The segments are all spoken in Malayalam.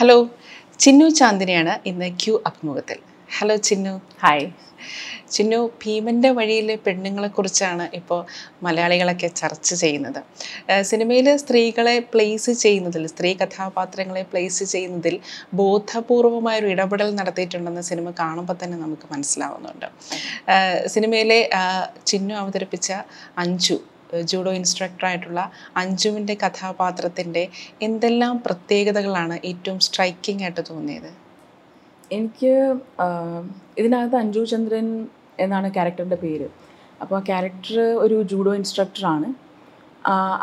ഹലോ ചിന്നു ചാന്ദിനിയാണ് ഇന്ന് ക്യൂ അഭിമുഖത്തിൽ. ഹലോ ചിന്നു ഹായ് ചിന്നു ഭീമന്റെ വഴിയിലെ പെണ്ണുങ്ങളെക്കുറിച്ചാണ് ഇപ്പോൾ മലയാളികളൊക്കെ ചർച്ച ചെയ്യുന്നത്. സിനിമയിൽ സ്ത്രീകളെ പ്ലേസ് ചെയ്യുന്നതിൽ സ്ത്രീ കഥാപാത്രങ്ങളെ പ്ലേസ് ചെയ്യുന്നതിൽ ബോധപൂർവമായൊരു ഇടപെടൽ നടത്തിയിട്ടുണ്ടെന്ന് സിനിമ കാണുമ്പോൾ തന്നെ നമുക്ക് മനസ്സിലാവുന്നുണ്ട്. സിനിമയിലെ ചിന്നു അവതരിപ്പിച്ച അഞ്ജു ജൂഡോ ഇൻസ്ട്രക്ടറായിട്ടുള്ള അഞ്ജുവിന്റെ കഥാപാത്രത്തിന്റെ എന്തെല്ലാം പ്രത്യേകതകളാണ് ഏറ്റവും സ്ട്രൈക്കിംഗ് ആയിട്ട് തോന്നിയത്? എനിക്ക് ഇതിനകത്ത് അഞ്ജു ചന്ദ്രൻ എന്നാണ് ക്യാരക്ടറിന്റെ പേര്. അപ്പോൾ ആ ക്യാരക്ടർ ഒരു ജൂഡോ ഇൻസ്ട്രക്ടറാണ്.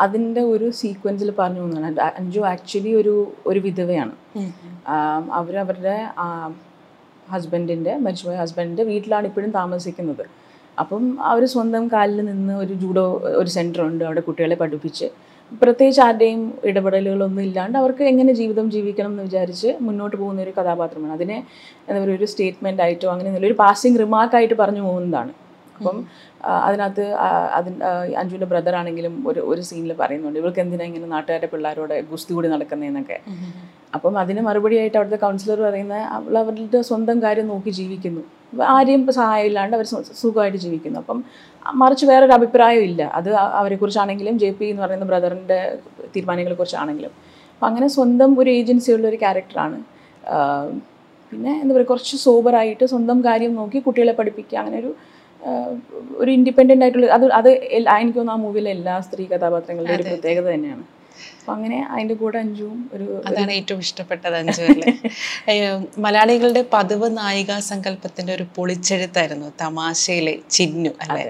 അതിന്റെ ഒരു സീക്വൻസിൽ പറഞ്ഞു പോകുന്നതാണ് അഞ്ജു ആക്ച്വലി ഒരു ഒരു വിധവയാണ്. അവരവരുടെ ഹസ്ബൻഡിന്റെ മരിച്ചുപോയ ഹസ്ബൻഡിന്റെ വീട്ടിലാണ് ഇപ്പോഴും താമസിക്കുന്നത്. അപ്പം അവർ സ്വന്തം കാലിൽ നിന്ന് ഒരു ജൂഡോ ഒരു സെന്റർ ഉണ്ട് അവിടെ കുട്ടികളെ പഠിപ്പിച്ച്. പ്രത്യേകിച്ച് ആരുടെയും ഇടപെടലുകളൊന്നും ഇല്ലാണ്ട് അവർക്ക് എങ്ങനെ ജീവിതം ജീവിക്കണം എന്ന് വിചാരിച്ച് മുന്നോട്ട് പോകുന്ന ഒരു കഥാപാത്രമാണ്. അതിനെ എന്താ പറയുക ഒരു സ്റ്റേറ്റ്മെന്റ് ആയിട്ടോ അങ്ങനെ ഒരു പാസിംഗ് റിമാർക്കായിട്ട് പറഞ്ഞു പോകുന്നതാണ്. അപ്പം അതിനകത്ത് അതിന് അഞ്ജുവിന്റെ ബ്രദർ ആണെങ്കിലും ഒരു ഒരു സീനിൽ പറയുന്നുണ്ട്. ഇവൾക്ക് എന്തിനാ ഇങ്ങനെ നാട്ടുകാരുടെ പിള്ളേരോട് ഗുസ്തി കൂടി നടക്കുന്നതെന്നൊക്കെ അപ്പം അതിന് മറുപടിയായിട്ട് അവിടുത്തെ കൗൺസിലർ പറയുന്ന അവൾ അവരുടെ സ്വന്തം കാര്യം നോക്കി ജീവിക്കുന്നു. ആരെയും ഇപ്പം സഹായം അവർ സുഖമായിട്ട് ജീവിക്കുന്നു. അപ്പം മറിച്ച് വേറൊരു അഭിപ്രായം ഇല്ല. അത് അവരെക്കുറിച്ചാണെങ്കിലും ജെ പി എന്ന് പറയുന്ന ബ്രദറിന്റെ തീരുമാനങ്ങളെക്കുറിച്ചാണെങ്കിലും. അപ്പം അങ്ങനെ സ്വന്തം ഒരു ഏജൻസി ഉള്ള ഒരു ക്യാരക്ടറാണ് പിന്നെ എന്താ പറയുക കുറച്ച് സോബറായിട്ട് സ്വന്തം കാര്യം നോക്കി കുട്ടികളെ പഠിപ്പിക്കുക അങ്ങനെ ഒരു ഒരു ഇൻഡിപെൻഡന്റ് ആയിട്ടുള്ള അത് അത് എനിക്ക് തോന്നുന്നു ആ മൂവിയിലെ എല്ലാ സ്ത്രീ കഥാപാത്രങ്ങളുടെ ഒരു പ്രത്യേകത തന്നെയാണ്. അപ്പം അങ്ങനെ അതിന്റെ കൂടെ അഞ്ചും ഒരു അതാണ് ഏറ്റവും ഇഷ്ടപ്പെട്ടത് അഞ്ചുവല്ലേ മലയാളികളുടെ പതിവ് നായികാ സങ്കല്പത്തിന്റെ ഒരു പൊളിച്ചെഴുത്തായിരുന്നു തമാശയിലെ ചിന്നു അല്ലേ?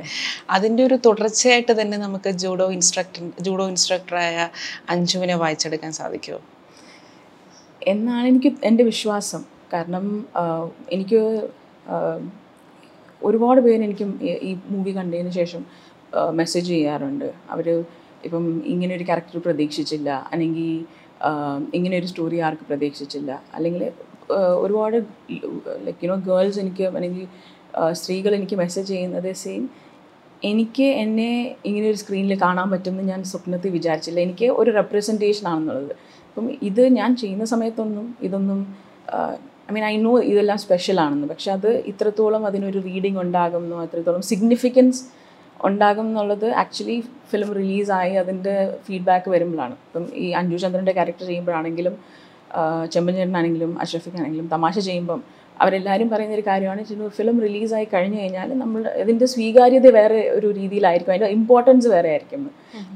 അതിന്റെ ഒരു തുടർച്ചയായിട്ട് തന്നെ നമുക്ക് ജൂഡോ ഇൻസ്ട്രക്ടർ ജൂഡോ ഇൻസ്ട്രക്ടറായ അഞ്ജുവിനെ വായിച്ചെടുക്കാൻ സാധിക്കുമോ എന്നാണ് എനിക്ക് എന്റെ വിശ്വാസം. കാരണം എനിക്ക് ഒരുപാട് പേര് എനിക്കും ഈ- മൂവി കണ്ടതിന് ശേഷം മെസ്സേജ് ചെയ്യാറുണ്ട്. അവർ ഇപ്പം ഇങ്ങനെ ഒരു ക്യാരക്ടർ പ്രതീക്ഷിച്ചില്ല അല്ലെങ്കിൽ ഇങ്ങനെ ഒരു സ്റ്റോറി ആർക്ക് പ്രതീക്ഷിച്ചില്ല. അല്ലെങ്കിൽ ഒരുപാട് ലൈക്ക് യുനോ ഗേൾസ് എനിക്ക് അല്ലെങ്കിൽ സ്ത്രീകൾ എനിക്ക് മെസ്സേജ് ചെയ്യുന്നത് സെയിം എനിക്ക് എന്നെ ഇങ്ങനെ ഒരു സ്ക്രീനിൽ കാണാൻ പറ്റുമെന്ന് ഞാൻ സ്വപ്നത്തിൽ വിചാരിച്ചില്ല. എനിക്ക് ഒരു റെപ്രസെന്റേഷൻ ആണെന്നുള്ളത്. അപ്പം ഇത് ഞാൻ ചെയ്യുന്ന സമയത്തൊന്നും ഇതൊന്നും ഐ മീൻ ഐ നോ ഇതെല്ലാം സ്പെഷ്യൽ ആണെന്ന്. പക്ഷെ അത് ഇത്രത്തോളം അതിനൊരു റീഡിങ് ഉണ്ടാകുമെന്നോ അത്രത്തോളം സിഗ്നിഫിക്കൻസ് ഉണ്ടാകും എന്നുള്ളത് ആക്ച്വലി ഫിലിം റിലീസായി അതിന്റെ ഫീഡ്ബാക്ക് വരുമ്പോഴാണ്. ഇപ്പം ഈ അഞ്ജു ചന്ദ്രന്റെ ക്യാരക്ടർ ചെയ്യുമ്പോഴാണെങ്കിലും ചെമ്പഞ്ചേട്ടനാണെങ്കിലും അഷ്റഫിക്കാണെങ്കിലും തമാശ ചെയ്യുമ്പം അവരെല്ലാവരും പറയുന്ന ഒരു കാര്യമാണ് ചില ഫിലിം റിലീസായി കഴിഞ്ഞു കഴിഞ്ഞാൽ നമ്മൾ അതിന്റെ സ്വീകാര്യത വേറെ ഒരു രീതിയിലായിരിക്കും അതിന്റെ ഇമ്പോർട്ടൻസ് വേറെ ആയിരിക്കും.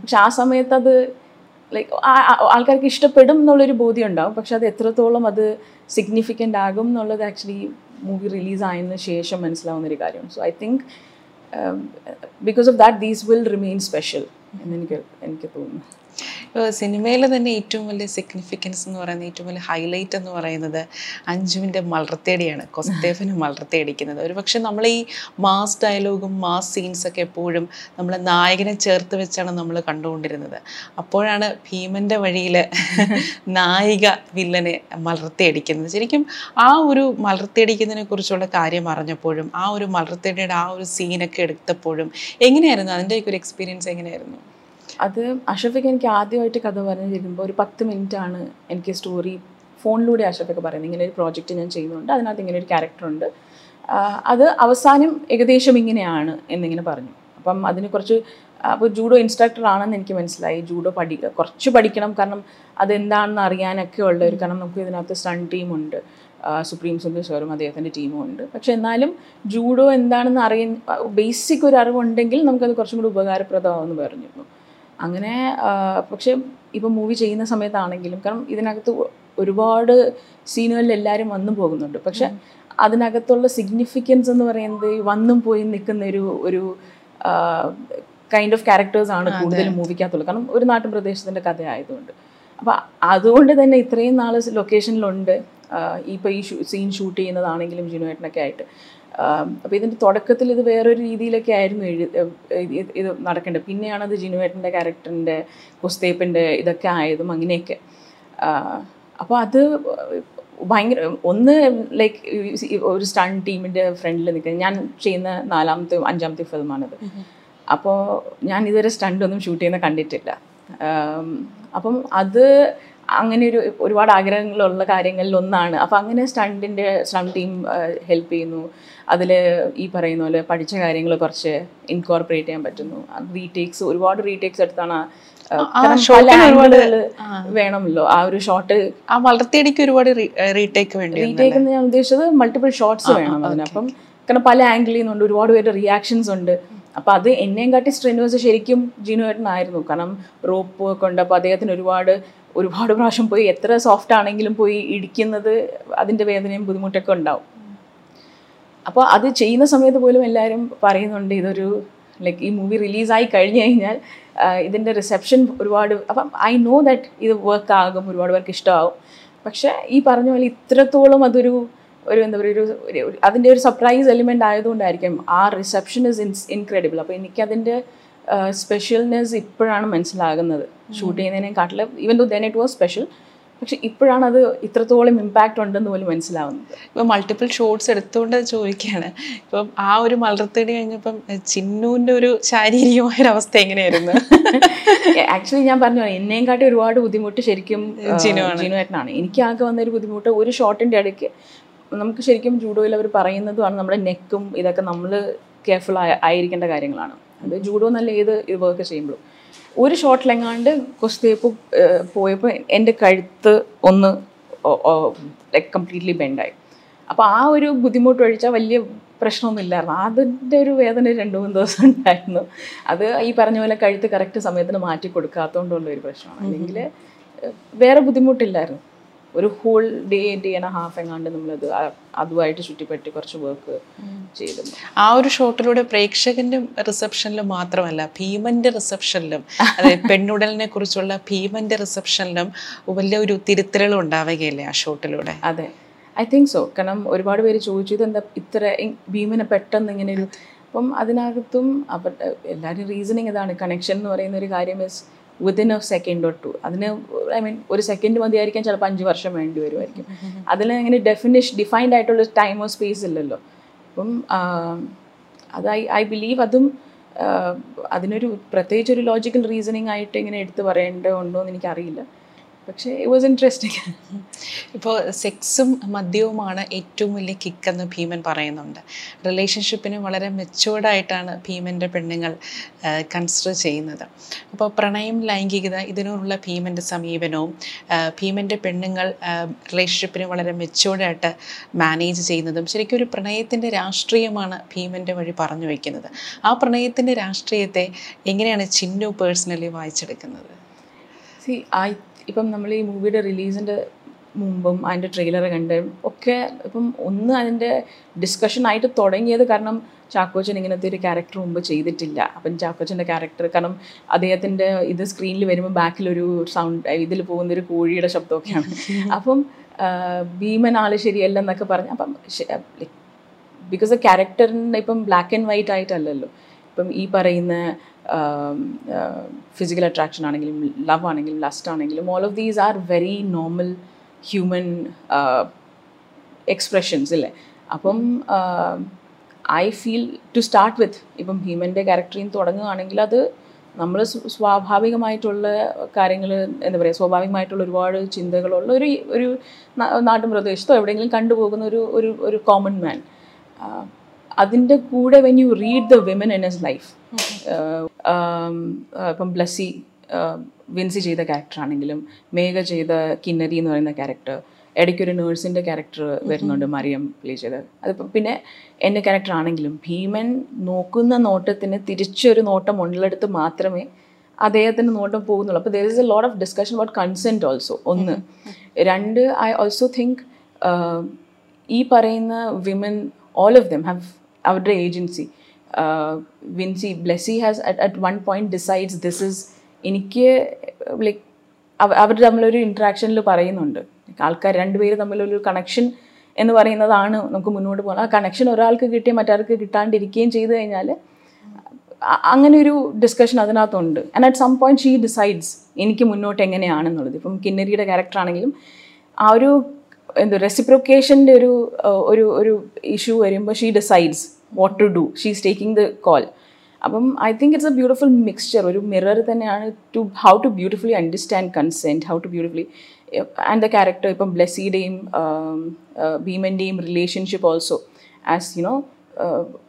പക്ഷെ ആ സമയത്ത് അത് ലൈക്ക് ആൾക്കാർക്ക് ഇഷ്ടപ്പെടും എന്നുള്ളൊരു ബോധ്യം ഉണ്ടാവും പക്ഷെ അത് എത്രത്തോളം അത് സിഗ്നിഫിക്കന്റ് ആകും എന്നുള്ളത് ആക്ച്വലി മൂവി റിലീസ് ആയതിനു ശേഷം മനസ്സിലാവുന്ന ഒരു കാര്യമാണ് so I think because of that these will remain special എന്ന് എനിക്ക് എനിക്ക് തോന്നുന്നു. സിനിമയിൽ തന്നെ ഏറ്റവും വലിയ സിഗ്നിഫിക്കൻസ് എന്ന് പറയുന്നത് ഏറ്റവും വലിയ ഹൈലൈറ്റ് എന്ന് പറയുന്നത് അഞ്ജുവിന്റെ മലർത്തേടിയാണ്. കൊസ്തേഫിന് മലർത്തേടിക്കുന്നത്. ഒരു പക്ഷേ നമ്മൾ ഈ മാസ് ഡയലോഗും മാസ് സീൻസൊക്കെ എപ്പോഴും നമ്മൾ നായകനെ ചേർത്ത് വെച്ചാണ് നമ്മൾ കണ്ടുകൊണ്ടിരുന്നത്. അപ്പോഴാണ് ഭീമന്റെ വഴിയിൽ നായിക വില്ലനെ മലർത്തേടിക്കുന്നത്. ശരിക്കും ആ ഒരു മലർത്തേടിക്കുന്നതിനെ കുറിച്ചുള്ള കാര്യം അറിഞ്ഞപ്പോഴും ആ ഒരു മലർത്തേടിയുടെ ആ ഒരു സീനൊക്കെ എടുത്തപ്പോഴും എങ്ങനെയായിരുന്നു? അതിന്റെയൊക്കെ ഒരു എക്സ്പീരിയൻസ് എങ്ങനെയായിരുന്നു? അത് അഷഫിക്ക് എനിക്ക് ആദ്യമായിട്ട് കഥ പറഞ്ഞു തരുമ്പോൾ ഒരു പത്ത് ആണ് എനിക്ക് സ്റ്റോറി ഫോണിലൂടെ അഷഫിക്ക് പറയുന്നത്. ഇങ്ങനെ ഒരു പ്രോജക്റ്റ് ഞാൻ ചെയ്യുന്നുണ്ട്. അതിനകത്ത് ഇങ്ങനെ ഒരു ക്യാരക്ടറുണ്ട് അത് അവസാനം ഏകദേശം ഇങ്ങനെയാണ് എന്നിങ്ങനെ പറഞ്ഞു. അപ്പം അതിന് കുറച്ച് അപ്പോൾ ജൂഡോ ഇൻസ്ട്രക്ടർ ആണെന്ന് എനിക്ക് മനസ്സിലായി. ജൂഡോ പഠി കുറച്ച് പഠിക്കണം. കാരണം അതെന്താണെന്ന് അറിയാനൊക്കെ ഉള്ള ഒരു കാരണം നമുക്ക് ഇതിനകത്ത് സ്റ്റൺ ടീമുണ്ട് സുപ്രീം സുന്ദർ സാറും അദ്ദേഹത്തിന്റെ ടീമും ഉണ്ട്. പക്ഷെ എന്നാലും ജൂഡോ എന്താണെന്ന് അറിയാൻ ബേസിക് ഒരു അറിവുണ്ടെങ്കിൽ നമുക്കത് കുറച്ചും കൂടി ഉപകാരപ്രദമാണെന്ന് പറഞ്ഞിരുന്നു. അങ്ങനെ പക്ഷേ ഇപ്പം മൂവി ചെയ്യുന്ന സമയത്താണെങ്കിലും കാരണം ഇതിനകത്ത് ഒരുപാട് സീനുകളിൽ എല്ലാവരും വന്നും പോകുന്നുണ്ട്. പക്ഷെ അതിനകത്തുള്ള സിഗ്നിഫിക്കൻസ് എന്ന് പറയുന്നത് വന്നും പോയി നിൽക്കുന്ന ഒരു ഒരു കൈൻഡ് ഓഫ് ക്യാരക്ടേഴ്സ് ആണ് കൂടുതലും മൂവിക്കകത്തുള്ളത്. കാരണം ഒരു നാട്ടിൻ പ്രദേശത്തിന്റെ കഥ ആയതുകൊണ്ട് അപ്പോൾ അതുകൊണ്ട് തന്നെ ഇത്രയും നാൾ ലൊക്കേഷനിലുണ്ട് ഇപ്പോൾ ഈ സീൻ ഷൂട്ട് ചെയ്യുന്നതാണെങ്കിലും ജിനുവേട്ടനൊക്കെ ആയിട്ട്. അപ്പോൾ ഇതിന്റെ തുടക്കത്തിൽ ഇത് വേറൊരു രീതിയിലൊക്കെ ആയിരുന്നു എഴു ഇത് നടക്കേണ്ടത്. പിന്നെയാണ് അത് ജിനുവേട്ടന്റെ ക്യാരക്ടറിന്റെ കുസ്തേപ്പിന്റെ ഇതൊക്കെ ആയതും അങ്ങനെയൊക്കെ. അപ്പോൾ അത് ഭയങ്കര ഒന്ന് ലൈക്ക് ഒരു സ്റ്റൺ ടീമിന്റെ ഫ്രണ്ടിൽ നിൽക്കുന്നത് ഞാൻ ചെയ്യുന്ന നാലാമത്തെ അഞ്ചാമത്തെ ഫിലിമാണിത്. അപ്പോൾ ഞാൻ ഇതുവരെ സ്റ്റണ്ടൊന്നും ഷൂട്ട് ചെയ്യുന്ന കണ്ടിട്ടില്ല. അപ്പം അത് അങ്ങനെ ഒരു ഒരുപാട് ആഗ്രഹങ്ങളുള്ള കാര്യങ്ങളിൽ ഒന്നാണ്. അപ്പോൾ അങ്ങനെ സ്റ്റണ്ടിന്റെ സ്റ്റണ്ട് ടീം ഹെൽപ്പ് ചെയ്യുന്നു. അതിൽ ഈ പറയുന്ന പോലെ പഠിച്ച കാര്യങ്ങൾ കുറച്ച് ഇൻകോർപ്പറേറ്റ് ചെയ്യാൻ പറ്റുന്നു. റീടേക്സ് ഒരുപാട് റീടേക്സ് എടുത്താണ് വേണമല്ലോ. ആ ഒരു ഷോട്ട് ആ വളർത്തിയടിക്ക് ഒരുപാട് റീടേക്ക് വേണ്ടി. റീടേക്ക് എന്ന് ഞാൻ ഉദ്ദേശിച്ചത് മൾട്ടിപ്പിൾ ഷോട്ട്സ് വേണം അതിന്. അപ്പം കാരണം പല ആംഗിളിൽ നിന്നുണ്ട് ഒരുപാട് പേരുടെ റിയാക്ഷൻസ് ഉണ്ട്. അപ്പം അത് എന്നെയും കാട്ടി സ്ട്രെനുവേഴ്സ് ശരിക്കും ജിനു ഏട്ടനായിരുന്നു. കാരണം റോപ്പ് ഒക്കെ ഉണ്ട് അപ്പോൾ അദ്ദേഹത്തിന് ഒരുപാട് ഒരുപാട് പ്രാവശ്യം പോയി എത്ര സോഫ്റ്റ് ആണെങ്കിലും പോയി ഇടിക്കുന്നത് അതിന്റെ വേദനയും ബുദ്ധിമുട്ടൊക്കെ ഉണ്ടാവും. അപ്പോൾ അത് ചെയ്യുന്ന സമയത്ത് പോലും എല്ലാവരും പറയുന്നുണ്ട് ഇതൊരു ലൈക്ക് ഈ മൂവി റിലീസായി കഴിഞ്ഞു കഴിഞ്ഞാൽ ഇതിന്റെ റിസെപ്ഷൻ ഒരുപാട് അപ്പം ഐ നോ ദാറ്റ് ഇത് വർക്ക് ആകും ഒരുപാട് പേർക്ക് ഇഷ്ടമാകും. പക്ഷേ ഈ പറഞ്ഞ പോലെ ഇത്രത്തോളം അതൊരു ഒരു എന്താ പറയുക ഒരു- അതിന്റെ ഒരു സർപ്രൈസ് എലിമെന്റ് ആയതുകൊണ്ടായിരിക്കും ആ റിസപ്ഷൻ ഇസ് ഇൻസ് ഇൻക്രെഡിബിൾ അപ്പോൾ എനിക്കതിന്റെ സ്പെഷ്യൽനെസ് ഇപ്പോഴാണ് മനസ്സിലാകുന്നത്. Shoot ചെയ്യുന്നതിനെക്കാട്ടിലും even though then it was special പക്ഷെ ഇപ്പോഴാണ് അത് ഇത്രത്തോളം ഇമ്പാക്റ്റ് ഉണ്ടെന്ന് പോലും മനസ്സിലാവുന്നത്. ഇപ്പം മൾട്ടിപ്പിൾ ഷോട്ട്സ് എടുത്തുകൊണ്ട് ചോദിക്കുകയാണ്. ഇപ്പം ആ ഒരു മലർത്തേടി കഴിഞ്ഞപ്പം ചിന്നുവിന്റെ ഒരു ശാരീരികമായ ഒരു അവസ്ഥ എങ്ങനെയായിരുന്നു? ആക്ച്വലി ഞാൻ പറഞ്ഞു എന്നെയും കാട്ടി ഒരുപാട് ബുദ്ധിമുട്ട് ശരിക്കും ജിനുവേട്ടനാണ് എനിക്ക് ആകെ വന്നൊരു ബുദ്ധിമുട്ട് ഒരു ഷോട്ടിന്റെ ഇടയ്ക്ക് നമുക്ക് ശരിക്കും ജൂഡോയിൽ അവർ പറയുന്നതുമാണ് നമ്മുടെ നെക്കും ഇതൊക്കെ നമ്മൾ കെയർഫുൾ ആയിരിക്കേണ്ട കാര്യങ്ങളാണ്. അത് ജൂഡോ നല്ല ഏത് വർക്ക് ചെയ്യുമ്പോഴും. ഒരു ഷോട്ടിലെങ്ങാണ്ട് കുസ്തേപ്പ് പോയപ്പോൾ എന്റെ കഴുത്ത് ഒന്ന് കംപ്ലീറ്റ്ലി ബെൻഡായി അപ്പോൾ ആ ഒരു ബുദ്ധിമുട്ട് ഒഴിച്ചാൽ വലിയ പ്രശ്നമൊന്നും ഇല്ലായിരുന്നു. അതിന്റെ ഒരു വേദന രണ്ട് മൂന്ന് ദിവസം ഉണ്ടായിരുന്നു. അത് ഈ പറഞ്ഞ പോലെ കഴുത്ത് കറക്റ്റ് സമയത്തിന് മാറ്റി കൊടുക്കാത്തതുകൊണ്ടുള്ള ഒരു പ്രശ്നമാണ്. അല്ലെങ്കിൽ വേറെ ബുദ്ധിമുട്ടില്ലായിരുന്നു. ഒരു whole day day and half എങ്ങാണ്ട് നമ്മളത് അതുമായിട്ട് ചുറ്റിപ്പറ്റി കുറച്ച് വർക്ക് ചെയ്തു. ആ ഒരു ഷോട്ടിലൂടെ പ്രേക്ഷകന്റെ റിസപ്ഷനിലും മാത്രമല്ല ഭീമന്റെ റിസപ്ഷനിലും അതായത് പെണ്ണുടലിനെ കുറിച്ചുള്ള ഭീമന്റെ റിസപ്ഷനിലും വലിയ ഒരു തിരുത്തലുകൾ ഉണ്ടാവുകയല്ലേ ആ ഷോട്ടിലൂടെ? അതെ. ഐ തിങ്ക് സോ കാരണം ഒരുപാട് പേര് ചോദിച്ചു എന്താ ഇത്ര ഭീമനെ പെട്ടെന്ന് ഇങ്ങനെ ഒരു അപ്പം അതിനകത്തും അവർ എല്ലാവരും റീസണിങ് ഇതാണ്. കണക്ഷൻ എന്ന് പറയുന്ന ഒരു കാര്യം is within a second or two അതിന് ഐ മീൻ ഒരു സെക്കൻഡ് മതിയായിരിക്കാൻ ചിലപ്പോൾ അഞ്ച് വർഷം വേണ്ടി വരുമായിരിക്കും. അതിൽ അങ്ങനെ ഡെഫിനിഷ് ഡിഫൈൻഡ് ആയിട്ടുള്ള ടൈമോ സ്പേസ് ഇല്ലല്ലോ. അപ്പം അത് ഐ ഐ ബിലീവ് അതും അതിനൊരു പ്രത്യേകിച്ച് ഒരു ലോജിക്കൽ റീസണിങ് ആയിട്ട് ഇങ്ങനെ എടുത്ത് പറയേണ്ടതുണ്ടോ എന്ന് എനിക്കറിയില്ല. പക്ഷേ ഇറ്റ് വാസ് ഇൻട്രസ്റ്റിംഗ് ഇപ്പോൾ സെക്സും മദ്യവുമാണ് ഏറ്റവും വലിയ കിക്കെന്ന് ഭീമൻ പറയുന്നുണ്ട്. റിലേഷൻഷിപ്പിന് വളരെ മെച്ചുവേർഡായിട്ടാണ് ഭീമന്റെ പെണ്ണുങ്ങൾ കൺസിഡർ ചെയ്യുന്നത്. അപ്പോൾ പ്രണയം ലൈംഗികത ഇതിനോടുള്ള ഭീമന്റെ സമീപനവും ഭീമന്റെ പെണ്ണുങ്ങൾ റിലേഷൻഷിപ്പിന് വളരെ മെച്ചുവേർഡായിട്ട് മാനേജ് ചെയ്യുന്നതും ശരിക്കും ഒരു പ്രണയത്തിന്റെ രാഷ്ട്രീയമാണ് ഭീമന്റെ വഴി പറഞ്ഞു വയ്ക്കുന്നത് ആ പ്രണയത്തിന്റെ രാഷ്ട്രീയത്തെ എങ്ങനെയാണ് ചിന്നു പേഴ്സണലി വായിച്ചെടുക്കുന്നത്? സി ഐ ഇപ്പം നമ്മൾ ഈ മൂവിയുടെ റിലീസിന്റെ മുമ്പും അതിന്റെ ട്രെയിലർ കണ്ട് ഒക്കെ ഇപ്പം ഒന്ന് അതിന്റെ ഡിസ്കഷനായിട്ട് തുടങ്ങിയത് കാരണം ചാക്കോച്ചൻ ഇങ്ങനത്തെ ഒരു ക്യാരക്ടർ മുമ്പ് ചെയ്തിട്ടില്ല. അപ്പം ചാക്കോച്ചന്റെ ക്യാരക്ടർ കാരണം അദ്ദേഹത്തിന്റെ ഇത് സ്ക്രീനിൽ വരുമ്പോൾ ബാക്കിലൊരു സൗണ്ട് ഇതിൽ പോകുന്ന ഒരു കോഴിയുടെ ശബ്ദമൊക്കെയാണ്. അപ്പം ഭീമൻ ആൾ ശരിയല്ലെന്നൊക്കെ പറഞ്ഞ് അപ്പം ബിക്കോസ് ക്യാരക്ടറിന്റെ ഇപ്പം ബ്ലാക്ക് ആൻഡ് വൈറ്റ് ആയിട്ടല്ലല്ലോ. ഇപ്പം ഈ പറയുന്ന ഫിസിക്കൽ അട്രാക്ഷൻ ആണെങ്കിലും ലവ് ആണെങ്കിലും ലസ്റ്റ് ആണെങ്കിലും all of these are very normal human expressions അല്ലേ അപ്പം I feel to start with ഇപ്പം ഹ്യൂമന്റെ ക്യാരക്ടറിൽ നിന്ന് തുടങ്ങുകയാണെങ്കിൽ അത് നമ്മൾ സ്വാഭാവികമായിട്ടുള്ള കാര്യങ്ങൾ എന്താ പറയുക സ്വാഭാവികമായിട്ടുള്ള ഒരുപാട് ചിന്തകളുള്ള ഒരു ഒരു നാട്ടിൻ നാട്ടും പ്രദേശത്തോ എവിടെയെങ്കിലും കണ്ടുപോകുന്ന ഒരു ഒരു ഒരു കോമൺ മാൻ അതിന്റെ കൂടെ when you read the women in his life ഇപ്പം ബ്ലസ്സി വിൻസി ചെയ്ത ക്യാരക്ടർ ആണെങ്കിലും മേഘ ചെയ്ത കിന്നരി എന്ന് പറയുന്ന ക്യാരക്ടർ ഇടയ്ക്കൊരു നേഴ്സിന്റെ ക്യാരക്ടർ വരുന്നുണ്ട് മറിയം പ്ലേ ചെയ്ത്. അതിപ്പം പിന്നെ എന്റെ ക്യാരക്ടർ ആണെങ്കിലും ഭീമൻ നോക്കുന്ന നോട്ടത്തിന് തിരിച്ചൊരു നോട്ടം ഉള്ളിടത്ത് മാത്രമേ അദ്ദേഹത്തിന് നോട്ടം പോകുന്നുള്ളൂ. അപ്പോൾ there is a lot of discussion about consent also ഒന്ന്. രണ്ട് ഐ ഓൾസോ തിങ്ക് ഈ പറയുന്ന women all of them have അവരുടെ agency Vincy Blessy has at at one point decides this is എനിക്ക് ലൈക്ക് അവർ തമ്മിലൊരു ഇൻട്രാക്ഷനിൽ പറയുന്നുണ്ട്. ആൾക്കാർ രണ്ടുപേര് തമ്മിലൊരു കണക്ഷൻ എന്ന് പറയുന്നതാണ് നമുക്ക് മുന്നോട്ട് പോകുന്നത് ആ കണക്ഷൻ ഒരാൾക്ക് കിട്ടിയ മറ്റാൾക്ക് കിട്ടാണ്ടിരിക്കുകയും ചെയ്തു കഴിഞ്ഞാൽ അങ്ങനെ ഒരു ഡിസ്കഷൻ അതിനകത്തുണ്ട്. And at some point she decides എനിക്ക് മുന്നോട്ട് എങ്ങനെയാണെന്നുള്ളത്. ഇപ്പം കിന്നരിയുടെ ക്യാരക്ടർ ആണെങ്കിലും ആ ഒരു എന്ത് റെസിപ്രോക്കേഷന്റെ ഒരു ഒരു ഒരു ഇഷ്യൂ വരുമ്പോൾ she decides what to do she is taking the call അപ്പം I think it's a beautiful mixture ഒരു മിറർ തന്നെയാണ് to how to beautifully understand consent how to beautifully and the character ഇപ്പം ബ്ലെസ്സിയുടെയും ഭീമന്റെയും relationship also as you know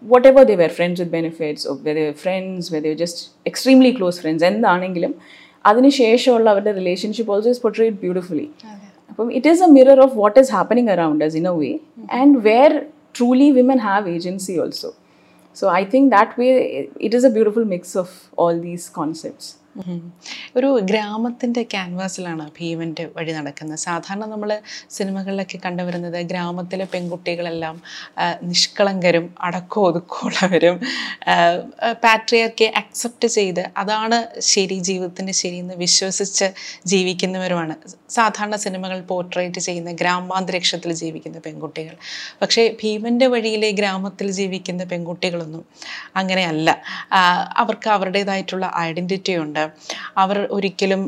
whatever they were friends with benefits whether friends whether just extremely close friends എന്താണെങ്കിലും അതിനുശേഷമുള്ള അവരുടെ relationship also is portrait beautifully അപ്പം it is a mirror of what is happening around us in a way and where truly women have agency also so I think that way it is a beautiful mix of all these concepts um. ഒരു ഗ്രാമത്തിന്റെ ക്യാൻവാസിലാണ് ഭീമന്റെ വഴി നടക്കുന്നത്. സാധാരണ നമ്മൾ സിനിമകളിലൊക്കെ കണ്ടുവരുന്നത് ഗ്രാമത്തിലെ പെൺകുട്ടികളെല്ലാം നിഷ്കളങ്കരും അടക്കം ഒതുക്കമുള്ളവരും പാട്രിയർക്കെ അക്സെപ്റ്റ് ചെയ്ത് അതാണ് ശരി ജീവിതത്തിന്റെ ശരിയെന്ന് വിശ്വസിച്ച് ജീവിക്കുന്നവരുമാണ്. സാധാരണ സിനിമകൾ പോർട്രേറ്റ് ചെയ്യുന്ന ഗ്രാമാന്തരീക്ഷത്തിൽ ജീവിക്കുന്ന പെൺകുട്ടികൾ. പക്ഷേ ഭീമന്റെ വഴിയിലെ ഗ്രാമത്തിൽ ജീവിക്കുന്ന പെൺകുട്ടികളൊന്നും അങ്ങനെയല്ല. അവർക്ക് അവരുടേതായിട്ടുള്ള ഐഡന്റിറ്റി ഉണ്ട് അവർ ഒരിക്കലും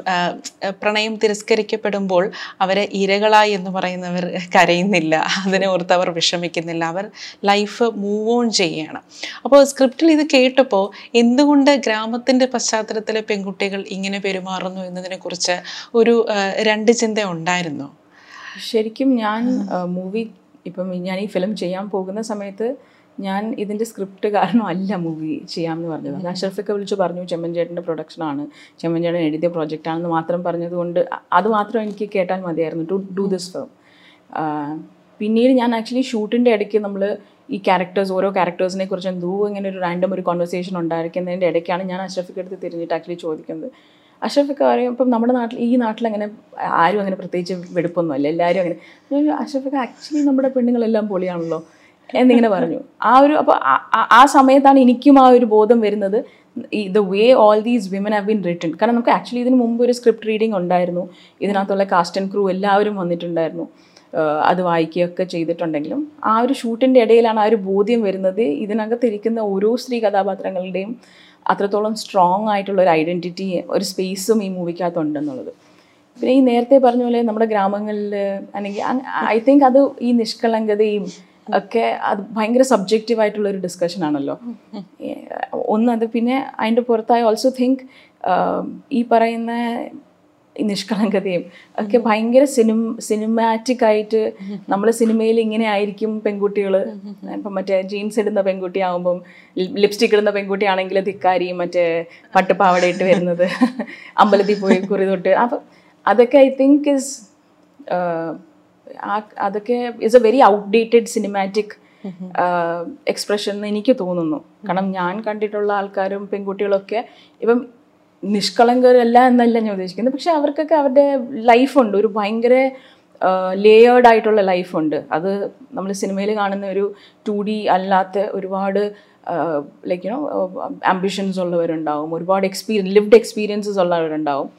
പ്രണയം തിരസ്കരിക്കപ്പെടുമ്പോൾ അവരെ ഇരകളായി എന്ന് പറയുന്നവർ കരയുന്നില്ല. അതിനെ ഓർത്ത് അവർ വിഷമിക്കുന്നില്ല. അവർ ലൈഫ് മൂവ് ഓൺ ചെയ്യുകയാണ് അപ്പോൾ സ്ക്രിപ്റ്റിൽ ഇത് കേട്ടപ്പോൾ എന്തുകൊണ്ട് ഗ്രാമത്തിന്റെ പശ്ചാത്തലത്തിലെ പെൺകുട്ടികൾ ഇങ്ങനെ പെരുമാറുന്നു എന്നതിനെക്കുറിച്ച് ഒരു രണ്ട് ചിന്ത ഉണ്ടായിരുന്നു? ശരിക്കും ഞാൻ മൂവി ഇപ്പം ഞാൻ ഈ ഫിലിം ചെയ്യാൻ പോകുന്ന സമയത്ത് ഞാൻ ഇതിന്റെ സ്ക്രിപ്റ്റ് കാരണം അല്ല മൂവി ചെയ്യാമെന്ന് പറഞ്ഞത്. അഷറഫൊക്കെ വിളിച്ച് പറഞ്ഞു ചെമ്മൻചേട്ടന്റെ പ്രൊഡക്ഷനാണ് ചെമ്മൻചേട്ടൻ എഴുതിയ പ്രൊജക്റ്റാണെന്ന് മാത്രം പറഞ്ഞതുകൊണ്ട് അത് മാത്രം എനിക്ക് കേട്ടാൽ മതിയായിരുന്നു. ടു ഡു ദിസ് ഫിലിം പിന്നീട് ഞാൻ ആക്ച്വലി ഷൂട്ടിന്റെ ഇടയ്ക്ക് നമ്മൾ ഈ ക്യാരക്ടേഴ്സ് ഓരോ ക്യാരക്ടേഴ്സിനെ കുറിച്ച് എന്തോ ഇങ്ങനെ ഒരു റാൻഡം ഒരു കോൺവെർസേഷൻ ഉണ്ടായിരിക്കുന്നതിന്റെ ഇടയ്ക്കാണ് ഞാൻ അഷറഫിക്ക് അടുത്ത് തിരിഞ്ഞിട്ട് ആക്ച്വലി ചോദിക്കുന്നത്. അഷറഫൊക്കെ പറയും ഇപ്പം നമ്മുടെ നാട്ടിൽ ഈ നാട്ടിൽ അങ്ങനെ ആരും അങ്ങനെ പ്രത്യേകിച്ച് വെടുപ്പൊന്നുമല്ല എല്ലാവരും അങ്ങനെ. അഷറഫൊക്കെ ആക്ച്വലി നമ്മുടെ പെണ്ണുങ്ങളെല്ലാം പൊളിയാണല്ലോ. എന്നിങ്ങനെ പറഞ്ഞു. ആ ഒരു അപ്പോൾ ആ സമയത്താണ് എനിക്കും ആ ഒരു ബോധം വരുന്നത്. The way all these women have been written കാരണം നമുക്ക് ആക്ച്വലി ഇതിന് മുമ്പ് ഒരു സ്ക്രിപ്റ്റ് റീഡിംഗ് ഉണ്ടായിരുന്നു. ഇതിനകത്തുള്ള കാസ്റ്റ് ആൻഡ് ക്രൂ എല്ലാവരും വന്നിട്ടുണ്ടായിരുന്നു. അത് വായിക്കുകയൊക്കെ ചെയ്തിട്ടുണ്ടെങ്കിലും. ആ ഒരു ഷൂട്ടിന്റെ ഇടയിലാണ് ആ ഒരു ബോധ്യം വരുന്നത്. ഇതിനകത്തിരിക്കുന്ന ഓരോ സ്ത്രീ കഥാപാത്രങ്ങളുടെയും അത്രത്തോളം സ്ട്രോങ് ആയിട്ടുള്ള ഒരു ഐഡന്റിറ്റി ഒരു സ്പേസും ഈ മൂവിക്കകത്തുണ്ടെന്നുള്ളത് പിന്നെ ഈ നേരത്തെ പറഞ്ഞ പോലെ നമ്മുടെ ഗ്രാമങ്ങളിൽ അല്ലെങ്കിൽ ഐ തിങ്ക് അത് ഈ നിഷ്കളങ്കതയും ഒക്കെ അത് ഭയങ്കര സബ്ജക്റ്റീവ് ഒരു ഡിസ്കഷൻ ആണല്ലോ. ഒന്ന് അത് പിന്നെ അതിന്റെ പുറത്ത് ഐ ഓൾസോ തിങ്ക് ഈ പറയുന്ന നിഷ്കളങ്കതയും ഒക്കെ ഭയങ്കര സിനിമ സിനിമാറ്റിക് ആയിട്ട് നമ്മൾ സിനിമയിൽ ഇങ്ങനെ ആയിരിക്കും പെൺകുട്ടികൾ ഇപ്പം മറ്റേ ജീൻസ് ഇടുന്ന പെൺകുട്ടി ആകുമ്പം ലിപ്സ്റ്റിക് ഇടുന്ന പെൺകുട്ടി ആണെങ്കിൽ ധിക്കാരി മറ്റേ പട്ടുപാവട ഇട്ട് വരുന്നത്. അമ്പലത്തിൽ പോയി കുറി തൊട്ട്. അപ്പം അതൊക്കെ ഐ തിങ്ക് ഇസ് ആ അതൊക്കെ is a very outdated cinematic expression എന്ന് എനിക്ക് തോന്നുന്നു. കാരണം ഞാൻ കണ്ടിട്ടുള്ള ആൾക്കാരും പെൺകുട്ടികളൊക്കെ ഇപ്പം നിഷ്കളങ്കരല്ല എന്നല്ല ഞാൻ ഉദ്ദേശിക്കുന്നത്. പക്ഷെ അവർക്കൊക്കെ അവരുടെ ലൈഫുണ്ട് ഒരു ഭയങ്കര ലേയേർഡ് ആയിട്ടുള്ള ലൈഫുണ്ട് അത് നമ്മൾ സിനിമയിൽ കാണുന്ന ഒരു ടു ഡി അല്ലാത്ത ഒരുപാട് ലൈക്ക് യുനോ ആംബിഷൻസ് ഉള്ളവരുണ്ടാവും. ഒരുപാട് എക്സ്പീരിയൻ ലിവ്ഡ് എക്സ്പീരിയൻസസ് ഉള്ളവരുണ്ടാവും.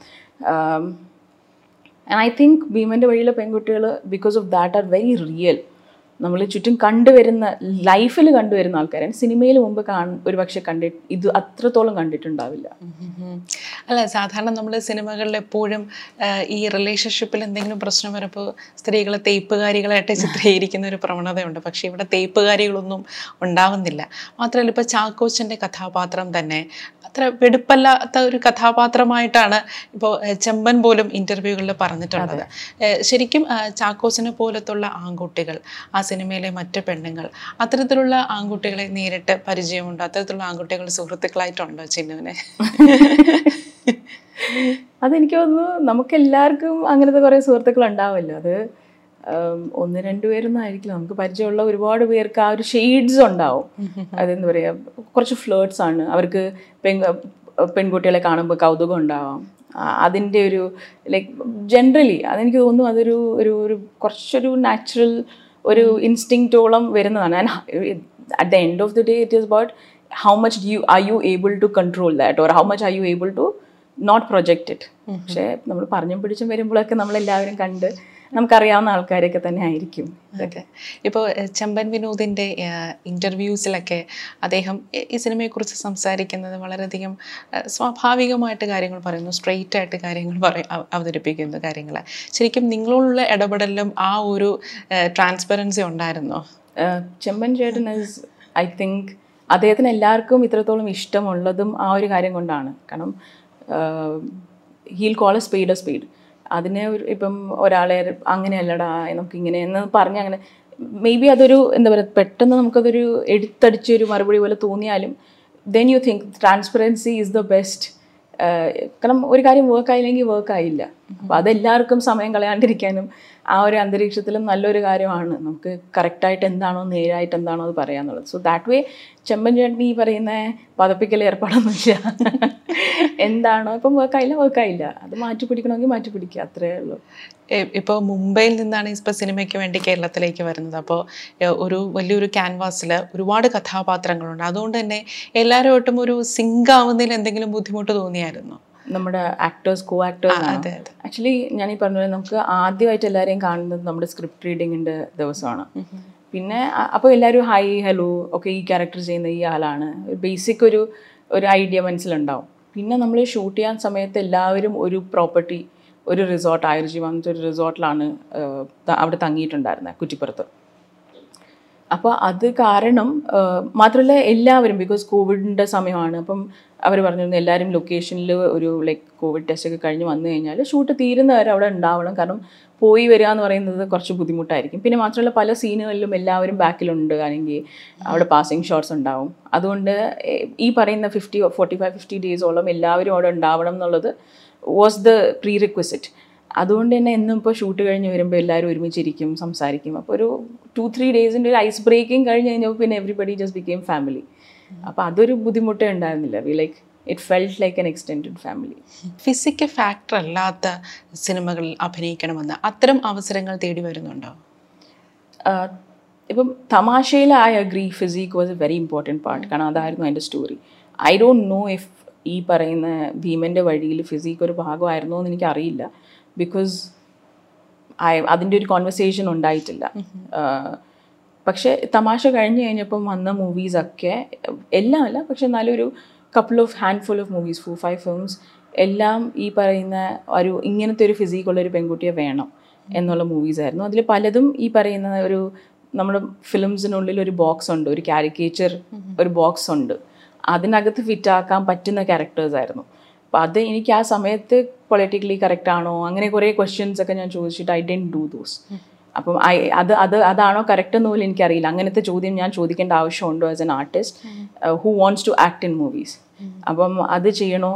ആൻഡ് ഐ തിങ്ക് ഭീമന്റെ വഴിയിലെ പെൺകുട്ടികൾ because of that are very real നമ്മൾ ചുറ്റും കണ്ടുവരുന്ന ലൈഫിൽ കണ്ടുവരുന്ന ആൾക്കാരാണ് സിനിമയിൽ മുമ്പ് കാണ ഒരു പക്ഷെ കണ്ടി ഇത് അത്രത്തോളം കണ്ടിട്ടുണ്ടാവില്ല. അല്ല സാധാരണ നമ്മൾ സിനിമകളിൽ എപ്പോഴും ഈ റിലേഷൻഷിപ്പിൽ എന്തെങ്കിലും പ്രശ്നം വരുമ്പോൾ സ്ത്രീകളെ തേപ്പുകാരികളായിട്ട് ചിത്രീകരിക്കുന്ന ഒരു പ്രവണതയുണ്ട്. പക്ഷേ ഇവിടെ തേപ്പുകാരികളൊന്നും ഉണ്ടാവുന്നില്ല. മാത്രമല്ല ഇപ്പോൾ ചാക്കോച്ചന്റെ കഥാപാത്രം തന്നെ അത്ര വെടുപ്പല്ലാത്ത ഒരു കഥാപാത്രമായിട്ടാണ് ഇപ്പോൾ ചെമ്പൻ പോലും ഇന്റർവ്യൂകളിൽ പറഞ്ഞിട്ടുള്ളത്. ശരിക്കും ചാക്കോച്ചനെ പോലത്തുള്ള ആൺകുട്ടികൾ ആ സിനിമയിലെ മറ്റ് പെണ്ണുങ്ങൾ. അത്തരത്തിലുള്ള ആൺകുട്ടികളെ നേരിട്ട് പരിചയമുണ്ടോ. അത്തരത്തിലുള്ള ആൺകുട്ടികൾ സുഹൃത്തുക്കളായിട്ടുണ്ടോ ചിന്നുവിനെ. അതെനിക്ക് തോന്നുന്നു നമുക്കെല്ലാവർക്കും അങ്ങനത്തെ കുറേ സുഹൃത്തുക്കൾ ഉണ്ടാവുമല്ലോ അത് ഒന്ന് രണ്ട് പേരൊന്നും ആയിരിക്കില്ല നമുക്ക് പരിചയമുള്ള ഒരുപാട് പേർക്ക് ആ ഒരു ഷെയ്ഡ്സ് ഉണ്ടാവും. അതെന്താ പറയുക കുറച്ച് ഫ്ലേർട്സ് ആണ്. അവർക്ക് പെൺ പെൺകുട്ടികളെ കാണുമ്പോൾ കൗതുകം ഉണ്ടാവാം. അതിന്റെ ഒരു ലൈക്ക് ജനറലി അതെനിക്ക് തോന്നുന്നു അതൊരു ഒരു ഒരു കുറച്ചൊരു നാച്ചുറൽ ഒരു ഇൻസ്റ്റിങ്റ്റോളം വരുന്നതാണ്. And at the end of the day it is about how much you are you able to control that or how much are you able to not project it പക്ഷേ നമ്മൾ പറഞ്ഞും പിടിച്ചും വരുമ്പോഴൊക്കെ നമ്മളെല്ലാവരും കണ്ട് നമുക്കറിയാവുന്ന ആൾക്കാരൊക്കെ തന്നെ ആയിരിക്കും. ഇതൊക്കെ ഇപ്പോൾ ചെമ്പൻ വിനോദിന്റെ ഇന്റർവ്യൂസിലൊക്കെ അദ്ദേഹം ഈ- സിനിമയെക്കുറിച്ച് സംസാരിക്കുന്നത് വളരെയധികം സ്വാഭാവികമായിട്ട് കാര്യങ്ങൾ പറയുന്നു സ്ട്രെയിറ്റ് ആയിട്ട് കാര്യങ്ങൾ പറയും അവതരിപ്പിക്കുന്ന കാര്യങ്ങൾ ശരിക്കും നിങ്ങളുള്ള ഇടപെടലിലും ആ ഒരു ട്രാൻസ്പെറൻസി ഉണ്ടായിരുന്നോ? ചെമ്പൻ ചേട്ടൻ ഇസ് ഐ തിങ്ക് അദ്ദേഹത്തിന് എല്ലാവർക്കും ഇത്രത്തോളം ഇഷ്ടമുള്ളതും ആ ഒരു കാര്യം കൊണ്ടാണ്. കാരണം he'll call a spade a spade അതിനെ ഒരു ഇപ്പം ഒരാളെ അങ്ങനെയല്ലടാ നമുക്ക് ഇങ്ങനെ എന്ന് പറഞ്ഞ് അങ്ങനെ മേ ബി അതൊരു എന്താ പറയുക പെട്ടെന്ന് നമുക്കതൊരു എടുത്തടിച്ചൊരു മറുപടി പോലെ തോന്നിയാലും then you think transparency is the best കാരണം ഒരു കാര്യം വർക്ക് ആയില്ലെങ്കിൽ വർക്ക് ആയില്ല. അപ്പോൾ അതെല്ലാവർക്കും സമയം കളയാണ്ടിരിക്കാനും ആ ഒരു അന്തരീക്ഷത്തിലും നല്ലൊരു കാര്യമാണ്. നമുക്ക് കറക്റ്റായിട്ട് എന്താണോ നേരായിട്ട് എന്താണോ അത് പറയാന്നുള്ളത്. സോ ദാറ്റ് വേ ചെമ്പൻ ചേട്ടൻ ഈ പറയുന്ന പതപ്പിക്കൽ ഏർപ്പാടൊന്നുമില്ല. എന്താണോ? ഇപ്പം വർക്കായില്ല വർക്കായില്ല അത് മാറ്റി പിടിക്കണമെങ്കിൽ മാറ്റി പിടിക്കുക അത്രേ ഉള്ളൂ. ഇപ്പോൾ മുംബൈയിൽ നിന്നാണ് ഇപ്പോൾ സിനിമയ്ക്ക് വേണ്ടി കേരളത്തിലേക്ക് വരുന്നത്. അപ്പോൾ ഒരു വലിയൊരു ക്യാൻവാസിൽ ഒരുപാട് കഥാപാത്രങ്ങളുണ്ട്. അതുകൊണ്ട് തന്നെ എല്ലാവരുമായിട്ടും ഒരു സിങ്ക് ആവുന്നതിൽ എന്തെങ്കിലും ബുദ്ധിമുട്ട് തോന്നിയായിരുന്നു? നമ്മുടെ ആക്ടേഴ്സ് കോ ആക്ടേഴ്സ് ആക്ച്വലി ഞാൻ ഈ പറഞ്ഞ പോലെ നമുക്ക് ആദ്യമായിട്ട് എല്ലാവരെയും കാണുന്നത് നമ്മുടെ സ്ക്രിപ്റ്റ് റീഡിങ്ങിന്റെ ദിവസമാണ്. പിന്നെ അപ്പോൾ എല്ലാവരും ഹൈ ഹലോ ഒക്കെ ഈ ക്യാരക്ടർ ചെയ്യുന്ന ഈ ആളാണ്. ബേസിക് ഒരു ഒരു ഐഡിയ മനസ്സിലുണ്ടാവും. പിന്നെ നമ്മൾ ഷൂട്ട് ചെയ്യാൻ സമയത്ത് എല്ലാവരും ഒരു പ്രോപ്പർട്ടി ഒരു റിസോർട്ട് ആയിരജി വന്നിട്ട് ഒരു റിസോർട്ടിലാണ് അവിടെ തങ്ങിയിട്ടുണ്ടായിരുന്നത് കുറ്റിപ്പുറത്ത്. അപ്പോൾ അത് കാരണം മാത്രമല്ല എല്ലാവരും ബിക്കോസ് കോവിഡിന്റെ സമയമാണ്. അപ്പം അവർ പറഞ്ഞിരുന്നു എല്ലാവരും ലൊക്കേഷനിൽ ഒരു ലൈക്ക് കോവിഡ് ടെസ്റ്റ് ഒക്കെ കഴിഞ്ഞ് വന്നു കഴിഞ്ഞാൽ ഷൂട്ട് തീരുന്നവരെ അവിടെ ഉണ്ടാവണം. കാരണം പോയി വരിക എന്ന് പറയുന്നത് കുറച്ച് ബുദ്ധിമുട്ടായിരിക്കും. പിന്നെ മാത്രമല്ല പല സീനുകളിലും എല്ലാവരും ബാക്കിലുണ്ട് അല്ലെങ്കിൽ അവിടെ പാസിങ് ഷോട്ട്സ് ഉണ്ടാവും. അതുകൊണ്ട് ഈ പറയുന്ന ഫിഫ്റ്റി ഫോർട്ടി ഫൈവ് ഫിഫ്റ്റി ഡേയ്സോളം എല്ലാവരും അവിടെ ഉണ്ടാവണം എന്നുള്ളത് വാസ് ദ പ്രീ റിക്വസിറ്റ് അതുകൊണ്ട് തന്നെ എന്നും ഇപ്പോൾ ഷൂട്ട് കഴിഞ്ഞ് വരുമ്പോൾ എല്ലാവരും ഒരുമിച്ചിരിക്കും സംസാരിക്കും. അപ്പോൾ ഒരു ടു ത്രീ ഡേയ്സിന്റെ ഒരു ഐസ് ബ്രേക്കിംഗ് കഴിഞ്ഞ് കഴിഞ്ഞപ്പോൾ പിന്നെ എവറിബഡി ജസ്റ്റ് ബിക്കെയിം ഫാമിലി അപ്പോൾ അതൊരു ബുദ്ധിമുട്ടേ ഉണ്ടായിരുന്നില്ല. We like it felt like an extended family physical factor അല്ലാത്ത സിനിമകളിൽ അഭിനയിക്കണമെന്ന് അത്തരം അവസരങ്ങൾ തേടി വരുന്നുണ്ടോ? ഇപ്പം തമാശയിൽ I agree physique was a very important part കാരണം അതായിരുന്നു അതിന്റെ story I don't know if ഈ പറയുന്ന ഭീമന്റെ വഴിയിൽ ഫിസിക് ഒരു ഭാഗമായിരുന്നോ എന്ന് എനിക്കറിയില്ല. ബിക്കോസ് ഐ അതിന്റെ ഒരു കോൺവെർസേഷൻ ഉണ്ടായിട്ടില്ല. പക്ഷേ തമാശ കഴിഞ്ഞ് കഴിഞ്ഞപ്പം വന്ന മൂവീസൊക്കെ എല്ലാം അല്ല പക്ഷെ നല്ലൊരു couple of handful of movies four five films എല്ലാം ഈ പറയുന്ന ഒരു ഇങ്ങനത്തെ ഒരു ഫിസിക്കുള്ള ഒരു പെൺകുട്ടിയെ വേണം എന്നുള്ള മൂവീസ് ആയിരുന്നു. അതിൽ പലതും ഈ പറയുന്ന ഒരു നമ്മുടെ ഫിലിംസിനുള്ളിൽ ഒരു ബോക്സ് ഉണ്ട് ഒരു കാരിക്കേച്ചർ ഒരു ബോക്സ് ഉണ്ട്. അതിനകത്ത് ഫിറ്റാക്കാൻ പറ്റുന്ന ക്യാരക്ടേഴ്സ് ആയിരുന്നു. അപ്പോൾ അത് എനിക്ക് ആ സമയത്ത് പൊളിറ്റിക്കലി കറക്റ്റ് ആണോ? അങ്ങനെ കുറേ ക്വസ്റ്റ്യൻസ് ഒക്കെ ഞാൻ ചോദിച്ചിട്ട് ഐ ഡെന്റ് ഡു ദോസ് അപ്പം ഐ അത് അത് അതാണോ കറക്റ്റ് എന്ന് പോലും എനിക്കറിയില്ല. അങ്ങനത്തെ ചോദ്യം ഞാൻ ചോദിക്കേണ്ട ആവശ്യമുണ്ടോ as an artist who wants to act in movies അപ്പം അത് ചെയ്യണോ?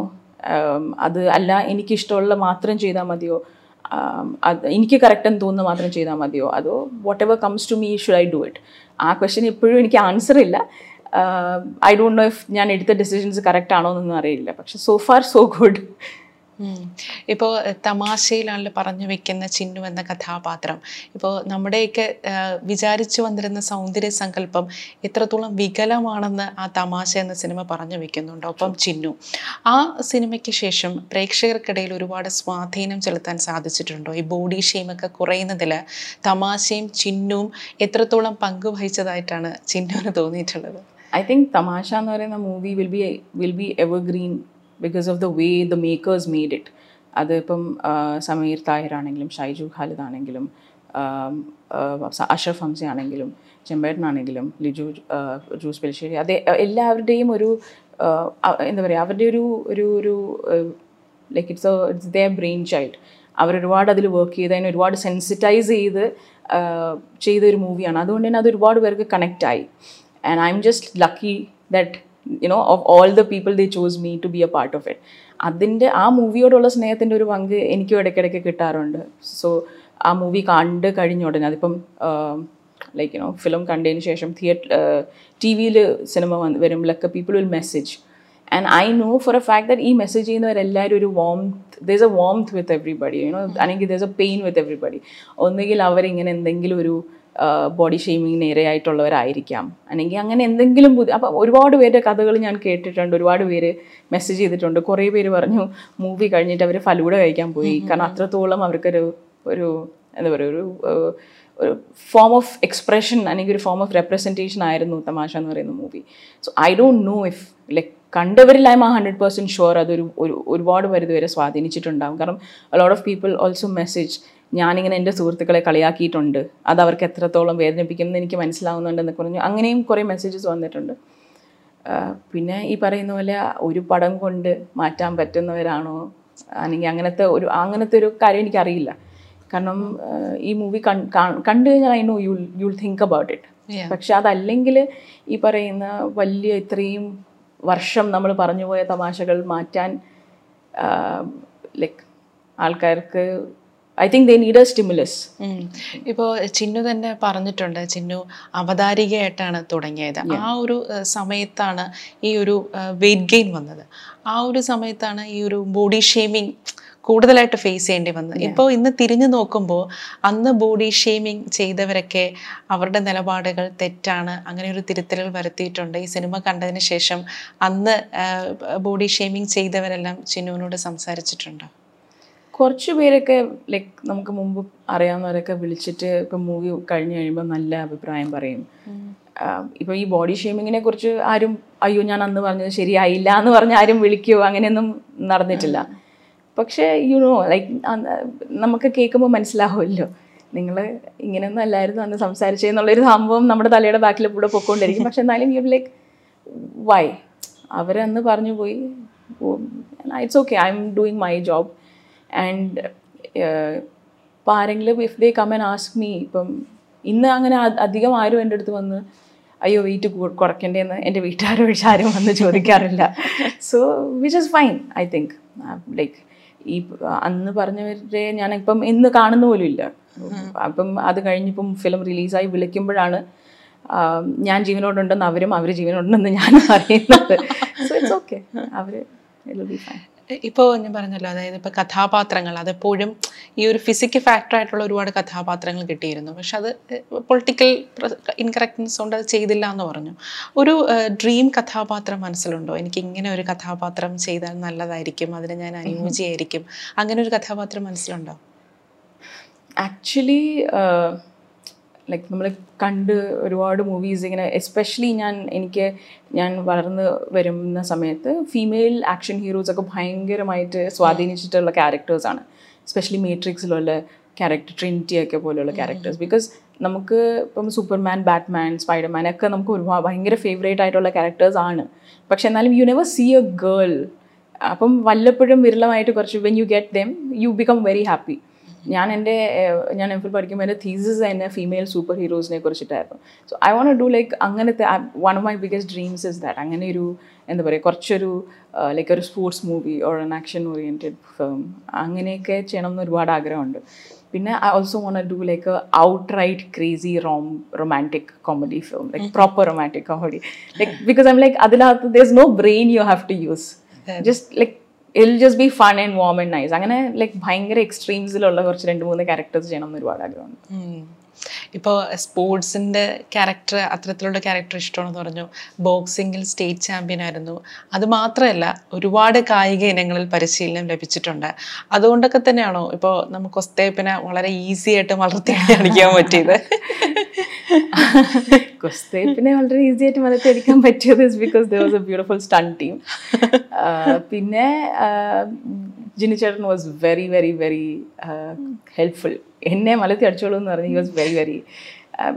അത് അല്ല എനിക്കിഷ്ടമുള്ള മാത്രം ചെയ്താൽ മതിയോ? അത് എനിക്ക് കറക്റ്റ് എന്ന് തോന്നുന്നു മാത്രം ചെയ്താൽ മതിയോ? അതോ whatever comes to me should I do it ആ ക്വസ്റ്റ്യൻ ഇപ്പോഴും എനിക്ക് ആൻസർ ഇല്ല. ഐ ഡോണ്ട് നോ ഇഫ് ഞാൻ എടുത്ത ഡിസിഷൻസ് കറക്റ്റ് ആണോ എന്നൊന്നും അറിയില്ല. പക്ഷെ സോ ഫാർ സോ ഗുഡ് ഇപ്പോൾ തമാശയിലാണല്ലോ പറഞ്ഞു വെക്കുന്ന ചിന്നു എന്ന കഥാപാത്രം. ഇപ്പോൾ നമ്മുടെയൊക്കെ വിചാരിച്ചു വന്നിരുന്ന സൗന്ദര്യ സങ്കല്പം എത്രത്തോളം വികലമാണെന്ന് ആ തമാശ എന്ന സിനിമ പറഞ്ഞു വെക്കുന്നുണ്ട്. ഒപ്പം ചിന്നു. ആ സിനിമയ്ക്ക് ശേഷം പ്രേക്ഷകർക്കിടയിൽ ഒരുപാട് സ്വാധീനം ചെലുത്താൻ സാധിച്ചിട്ടുണ്ടോ? ഈ ബോഡി ഷെയിമൊക്കെ കുറയുന്നതിൽ തമാശയും ചിന്നും എത്രത്തോളം പങ്കുവഹിച്ചതായിട്ടാണ് ചിന്നുവിന് തോന്നിയിട്ടുള്ളത്? ഐ തിങ്ക് തമാശ എന്ന് പറയുന്ന movie will be will be evergreen because of the way the makers made it അതിപ്പം സമീർ താഹിർ ആണെങ്കിലും ഷൈജു ഖാലിദ് ആണെങ്കിലും അഷറഫ് ഹംസ ആണെങ്കിലും ചെമ്പേട്ടനാണെങ്കിലും ലിജു ജൂസ് പെലിശ്ശേരി അതെ എല്ലാവരുടെയും ഒരു എന്താ പറയുക അവരുടെ ഒരു ഒരു ഒരു like it's it's the brain child അവരൊരുപാട് അതിൽ വർക്ക് ചെയ്ത് അതിനെ ഒരുപാട് സെൻസിറ്റൈസ് ചെയ്ത് ചെയ്തൊരു മൂവിയാണ് അതുകൊണ്ട് തന്നെ അത് ഒരുപാട് പേർക്ക് കണക്റ്റായി and I'm just lucky that you know of all the people they choose me to be a part of it അതിന്റെ ആ മൂവിയോടുള്ള സ്നേഹത്തിന്റെ ഒരു പങ്ക് എനിക്കും ഇടയ്ക്കിടയ്ക്ക് കിട്ടാറുണ്ട്. സോ ആ മൂവി കണ്ട് കഴിഞ്ഞ ഉടനെ അതിപ്പം ലൈക്ക് യുനോ ഫിലിം കണ്ടതിന് ശേഷം തിയേറ്റർ ടി വിയിൽ സിനിമ വന്ന് വരുമ്പോഴൊക്കെ people will message and I know for a fact that ഈ മെസ്സേജ് ചെയ്യുന്നവരെല്ലാവരും ഒരു warmth there's a warm with everybody you know അല്ലെങ്കിൽ there's a pain with everybody ഒന്നുകിൽ അവരിങ്ങനെ എന്തെങ്കിലും ഒരു ബോഡി ഷെയ്മിങ്ങിന് ഇരയായിട്ടുള്ളവരായിരിക്കാം അല്ലെങ്കിൽ അങ്ങനെ എന്തെങ്കിലും പുതിയ അപ്പം ഒരുപാട് പേരുടെ കഥകൾ ഞാൻ കേട്ടിട്ടുണ്ട് ഒരുപാട് പേര് മെസ്സേജ് ചെയ്തിട്ടുണ്ട്. കുറേ പേര് പറഞ്ഞു മൂവി കഴിഞ്ഞിട്ട് അവർ ഫലൂഡ കഴിക്കാൻ പോയി. കാരണം അത്രത്തോളം അവർക്കൊരു ഒരു എന്താ പറയുക ഒരു ഒരു ഫോം ഓഫ് എക്സ്പ്രഷൻ അല്ലെങ്കിൽ ഒരു ഫോം ഓഫ് റെപ്രസെന്റേഷൻ ആയിരുന്നു തമാശ എന്ന് പറയുന്ന movie so I don't know if like കണ്ടവരിൽ I'm hundred percent sure അതൊരു ഒരു ഒരുപാട് പരിധി വരെ സ്വാധീനിച്ചിട്ടുണ്ടാകും കാരണം lot of people also message ഞാനിങ്ങനെ എന്റെ സുഹൃത്തുക്കളെ കളിയാക്കിയിട്ടുണ്ട്. അത് അവർക്ക് എത്രത്തോളം വേദനിപ്പിക്കുമെന്ന് എനിക്ക് മനസ്സിലാവുന്നുണ്ടെന്ന് പറഞ്ഞു. അങ്ങനെയും കുറേ മെസ്സേജസ് വന്നിട്ടുണ്ട്. പിന്നെ ഈ പറയുന്ന പോലെ ഒരു പടം കൊണ്ട് മാറ്റാൻ പറ്റുന്നവരാണോ? അല്ലെങ്കിൽ അങ്ങനത്തെ ഒരു അങ്ങനത്തെ ഒരു കാര്യം എനിക്കറിയില്ല. കാരണം ഈ മൂവി കണ്ടു കഴിഞ്ഞാൽ I know you you'll think about it. പക്ഷെ അതല്ലെങ്കിൽ ഈ പറയുന്ന വലിയ ഇത്രയും വർഷം നമ്മൾ പറഞ്ഞു പോയ തമാശകൾ മാറ്റാൻ ലൈക്ക് ആൾക്കാർക്ക് I think they need a stimulus ഇപ്പോൾ ഇപ്പോ ചിന്നു തന്നെ പറഞ്ഞിട്ടുണ്ട് ചിന്നു അവതാരികയായിട്ടാണ് തുടങ്ങിയത്. ആ ഒരു സമയത്താണ് ഈ ഒരു വെയിറ്റ് ഗെയിൻ വന്നത്. ആ ഒരു സമയത്താണ് ഈ ഒരു ബോഡി ഷേമിങ് കൂടുതലായിട്ട് ഫേസ് ചെയ്യേണ്ടി വന്നത് ഇപ്പോൾ ഇന്ന് തിരിഞ്ഞു നോക്കുമ്പോൾ അന്ന് ബോഡി ഷെയ്മിങ് ചെയ്തവരൊക്കെ അവരുടെ നിലപാടുകൾ തെറ്റാണ് അങ്ങനെ ഒരു തിരുത്തലുകൾ വരുത്തിയിട്ടുണ്ട്. ഈ സിനിമ കണ്ടതിന് ശേഷം അന്ന് ബോഡി ഷെയ്മിങ് ചെയ്തവരെല്ലാം ചിന്നുവിനോട് സംസാരിച്ചിട്ടുണ്ടോ? കുറച്ച് പേരൊക്കെ ലൈക്ക് നമുക്ക് മുമ്പ് അറിയാവുന്നവരൊക്കെ വിളിച്ചിട്ട് ഇപ്പം മൂവി കഴിഞ്ഞ് കഴിയുമ്പോൾ നല്ല അഭിപ്രായം പറയും. ഇപ്പോൾ ഈ ബോഡി ഷെയ്മിങ്ങിനെ കുറിച്ച് ആരും അയ്യോ ഞാൻ അന്ന് പറഞ്ഞത് ശരിയായില്ല എന്ന് പറഞ്ഞ് ആരും വിളിക്കുകയോ അങ്ങനെയൊന്നും നടന്നിട്ടില്ല. പക്ഷേ യു നോ ലൈക്ക് നമുക്ക് കേൾക്കുമ്പോൾ മനസ്സിലാവുമല്ലോ. നിങ്ങൾ ഇങ്ങനെയൊന്നും അല്ലായിരുന്നു അന്ന് സംസാരിച്ചെന്നുള്ളൊരു സംഭവം നമ്മുടെ തലയുടെ ബാക്കിൽ കൂടെ പൊക്കോണ്ടിരിക്കും. പക്ഷെ എന്നാലും യു ലൈക്ക് വൈ അവരന്ന് പറഞ്ഞു പോയി it's okay I'm doing my job and ഇപ്പം ആരെങ്കിലും if they come and ask me ഇപ്പം ഇന്ന് അങ്ങനെ അധികം ആരും എന്റെ അടുത്ത് വന്ന് അയ്യോ വെയിറ്റ് കുറയ്ക്കണ്ടേന്ന് എന്റെ വീട്ടുകാരോ ആരും വന്ന് ചോദിക്കാറില്ല. So which is fine I think like ഈ അന്ന് പറഞ്ഞവരെ ഞാനിപ്പം ഇന്ന് കാണുന്ന പോലും ഇല്ല. അപ്പം അത് കഴിഞ്ഞിപ്പം ഫിലിം റിലീസായി വിളിക്കുമ്പോഴാണ് ഞാൻ ജീവനോടുണ്ടെന്ന് അവരും അവർ ജീവനോടുണ്ടെന്ന് ഞാൻ അറിയുന്നത്. സോ ഇറ്റ്സ് ഓക്കെ അവർ ഇപ്പോൾ ഞാൻ പറഞ്ഞല്ലോ അതായത് ഇപ്പോൾ കഥാപാത്രങ്ങൾ അതെപ്പോഴും ഈ ഒരു ഫിസിക്കൽ ഫാക്ടറായിട്ടുള്ള ഒരുപാട് കഥാപാത്രങ്ങൾ കിട്ടിയിരുന്നു. പക്ഷെ അത് പൊളിറ്റിക്കൽ ഇൻകറക്റ്റ്നെസ് കൊണ്ട് അത് ചെയ്തില്ല എന്ന് പറഞ്ഞു. ഒരു ഡ്രീം കഥാപാത്രം മനസ്സിലുണ്ടോ? എനിക്ക് ഇങ്ങനെ ഒരു കഥാപാത്രം ചെയ്താൽ നല്ലതായിരിക്കും അതിന് ഞാൻ അനുയോജ്യമായിരിക്കും അങ്ങനെ ഒരു കഥാപാത്രം മനസ്സിലുണ്ടോ? ആക്ച്വലി ലൈക്ക് നമ്മൾ കണ്ട് ഒരുപാട് മൂവീസ് ഇങ്ങനെ എസ്പെഷ്യലി ഞാൻ എനിക്ക് ഞാൻ വളർന്ന് വരുന്ന സമയത്ത് ഫീമെയിൽ ആക്ഷൻ ഹീറോസ് ഒക്കെ ഭയങ്കരമായിട്ട് സ്വാധീനിച്ചിട്ടുള്ള ക്യാരക്ടേഴ്സാണ് എസ്പെഷ്യലി മേട്രിക്സിലുള്ള ക്യാരക്ടർ ട്രിനിറ്റി ഒക്കെ പോലെയുള്ള ക്യാരക്ടേഴ്സ് ബിക്കോസ് നമുക്ക് ഇപ്പം സൂപ്പർമാൻ ബാറ്റ്മാൻ സ്പൈഡർമാൻ ഒക്കെ നമുക്ക് ഒരുപാട് ഭയങ്കര ഫേവറേറ്റ് ആയിട്ടുള്ള ക്യാരക്ടേഴ്സ് ആണ്. പക്ഷെ എന്നാലും you never see a girl അപ്പം വല്ലപ്പോഴും വിരളമായിട്ട് കുറച്ച് when you get them you become very happy ഞാൻ എന്റെ ഞാൻ എം ഫിൽ പഠിക്കുമ്പോൾ എന്റെ തീസസ് തന്നെ ഫീമെയിൽ സൂപ്പർ ഹീറോസിനെ കുറിച്ചിട്ടായിരുന്നു. So I want do like അങ്ങനത്തെ one of my biggest dreams is that അങ്ങനെ ഒരു എന്താ പറയുക കുറച്ചൊരു ലൈക്ക് ഒരു sports movie or an action oriented film അങ്ങനെയൊക്കെ ചെയ്യണം എന്ന് ഒരുപാട് ആഗ്രഹമുണ്ട്. പിന്നെ I also want do like outright crazy rom romantic comedy film like proper romantic comedy like because I'm like അതിനകത്ത് there is no brain you have to use just like I'll just be fun and warm and nice അങ്ങനെ ലൈക്ക് ഭയങ്കര എക്സ്ട്രീംസിലുള്ള കുറച്ച് രണ്ട് മൂന്ന് ക്യാരക്ടേഴ്സ് ചെയ്യണം എന്ന് ഒരുപാട് ആഗ്രഹമുണ്ട് ഇപ്പോൾ സ്പോർട്സിന്റെ ക്യാരക്ടർ അത്തരത്തിലുള്ള ക്യാരക്ടർ ഇഷ്ടമാണെന്ന് പറഞ്ഞു. ബോക്സിങ്ങിൽ സ്റ്റേറ്റ് ചാമ്പ്യൻ ആയിരുന്നു. അത് മാത്രമല്ല ഒരുപാട് കായിക ഇനങ്ങളിൽ പരിശീലനം ലഭിച്ചിട്ടുണ്ട്. അതുകൊണ്ടൊക്കെ തന്നെയാണോ ഇപ്പോൾ നമുക്ക് ഒസ്തേപ്പിനെ വളരെ ഈസി ആയിട്ട് വളർത്തി കാണിക്കാൻ പറ്റിയത്? കുസ്തേപ്പിനെ വളരെ ഈസി ആയിട്ട് വളർത്തിയെടുക്കാൻ പറ്റിയത് is because there was a beautiful stunt team പിന്നെ ജിനി ചേട്ടൻ was very very very helpful എന്നെ മലത്തി അടിച്ചോളൂ എന്ന് പറഞ്ഞു he was very very